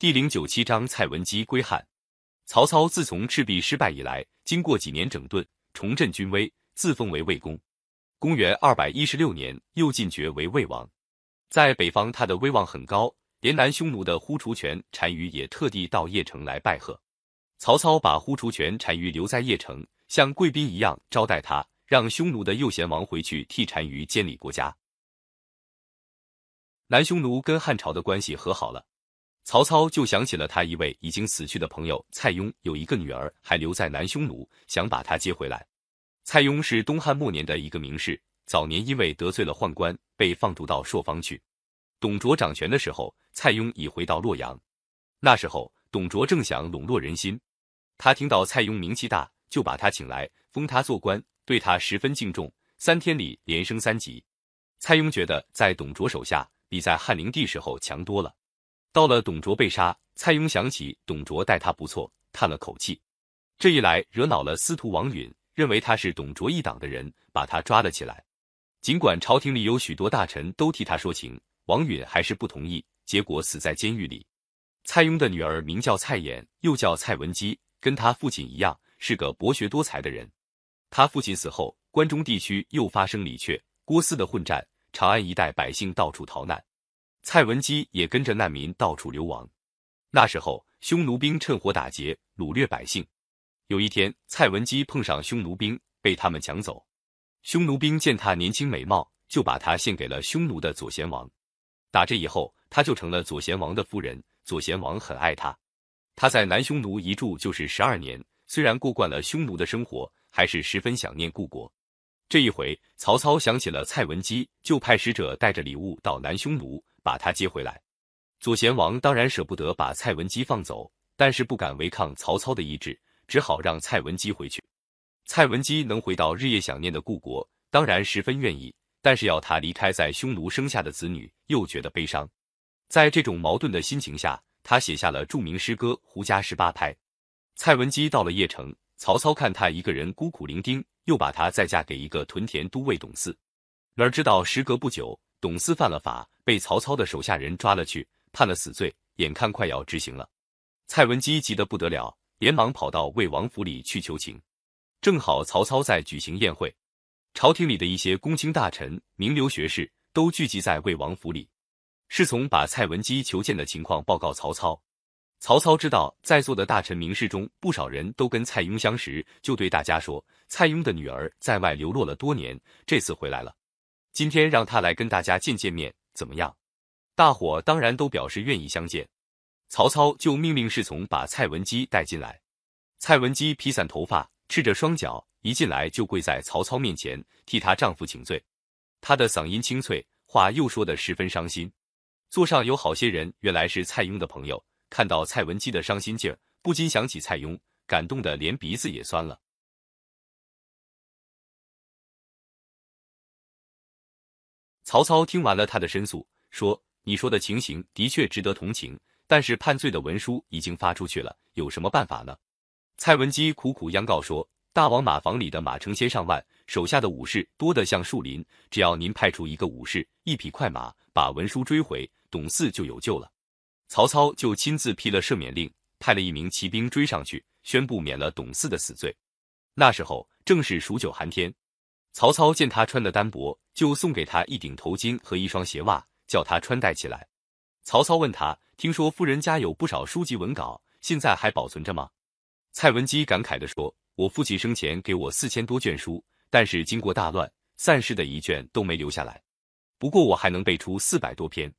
第零九七章蔡文姬归汉。曹操自从赤壁失败以来，经过几年整顿，重振军威，自封为魏公。公元二百一十六年，又进爵为魏王。在北方，他的威望很高，连南匈奴的呼厨权单于也特地到邺城来拜贺。曹操把呼厨权单于留在邺城，像贵宾一样招待他，让匈奴的右贤王回去替单于监理国家。南匈奴跟汉朝的关系和好了。曹操就想起了他一位已经死去的朋友蔡邕，有一个女儿还留在南匈奴，想把她接回来。蔡邕是东汉末年的一个名士，早年因为得罪了宦官，被放逐到朔方去。董卓掌权的时候，蔡邕已回到洛阳。那时候，董卓正想笼络人心，他听到蔡邕名气大，就把他请来，封他做官，对他十分敬重，三天里连升三级。蔡邕觉得在董卓手下比在汉灵帝时候强多了。到了董卓被杀，蔡邕想起董卓待他不错，叹了口气。这一来惹恼了司徒王允，认为他是董卓一党的人，把他抓了起来。尽管朝廷里有许多大臣都替他说情，王允还是不同意，结果死在监狱里。蔡邕的女儿名叫蔡琰，又叫蔡文姬，跟他父亲一样，是个博学多才的人。他父亲死后，关中地区又发生李榷、郭汜的混战，长安一带百姓到处逃难。蔡文姬也跟着难民到处流亡。那时候，匈奴兵趁火打劫，掳掠百姓。有一天，蔡文姬碰上匈奴兵，被他们抢走。匈奴兵见她年轻美貌，就把她献给了匈奴的左贤王。打这以后，她就成了左贤王的夫人。左贤王很爱她。她在南匈奴一住就是十二年，虽然过惯了匈奴的生活，还是十分想念故国。这一回，曹操想起了蔡文姬，就派使者带着礼物到南匈奴。把他接回来，左贤王当然舍不得把蔡文姬放走，但是不敢违抗曹操的意志，只好让蔡文姬回去。蔡文姬能回到日夜想念的故国，当然十分愿意，但是要他离开在匈奴生下的子女，又觉得悲伤。在这种矛盾的心情下，他写下了著名诗歌《胡笳十八拍》。蔡文姬到了邺城，曹操看他一个人孤苦伶仃，又把她再嫁给一个屯田都尉董祀。哪知道时隔不久。董嗣犯了法，被曹操的手下人抓了去，判了死罪，眼看快要执行了。蔡文姬急得不得了，连忙跑到魏王府里去求情。正好曹操在举行宴会，朝廷里的一些公卿大臣、名流学士都聚集在魏王府里。侍从把蔡文姬求见的情况报告曹操。曹操知道在座的大臣名士中不少人都跟蔡邕相识，就对大家说：“蔡邕的女儿在外流落了多年，这次回来了。”今天让他来跟大家见见面，怎么样？大伙当然都表示愿意相见。曹操就命令侍从把蔡文姬带进来。蔡文姬披散头发，赤着双脚，一进来就跪在曹操面前，替她丈夫请罪。她的嗓音清脆，话又说得十分伤心。座上有好些人，原来是蔡邕的朋友，看到蔡文姬的伤心劲儿，不禁想起蔡邕，感动的连鼻子也酸了。曹操听完了他的申诉，说：“你说的情形的确值得同情，但是判罪的文书已经发出去了，有什么办法呢？”蔡文姬苦苦央告说：“大王马房里的马成千上万，手下的武士多得像树林，只要您派出一个武士，一匹快马，把文书追回，董四就有救了。”曹操就亲自批了赦免令，派了一名骑兵追上去，宣布免了董四的死罪。那时候正是数九寒天。曹操见他穿的单薄，就送给他一顶头巾和一双鞋袜，叫他穿戴起来。曹操问他：“听说夫人家有不少书籍文稿，现在还保存着吗？”蔡文姬感慨地说：“我父亲生前给我四千多卷书，但是经过大乱，散失的一卷都没留下来。不过我还能背出四百多篇。”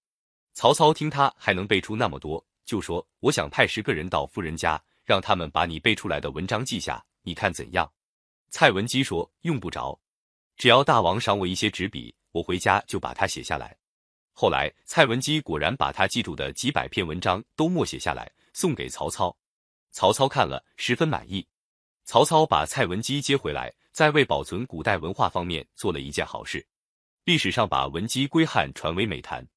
曹操听他还能背出那么多，就说：“我想派十个人到夫人家，让他们把你背出来的文章记下，你看怎样？”蔡文姬说：“用不着。”只要大王赏我一些纸笔，我回家就把它写下来。后来，蔡文姬果然把他记住的几百篇文章都默写下来，送给曹操。曹操看了，十分满意。曹操把蔡文姬接回来，在为保存古代文化方面做了一件好事，历史上把文姬归汉传为美谈。